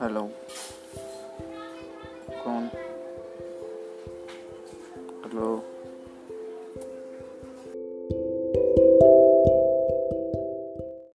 Hello. कौन? Hello.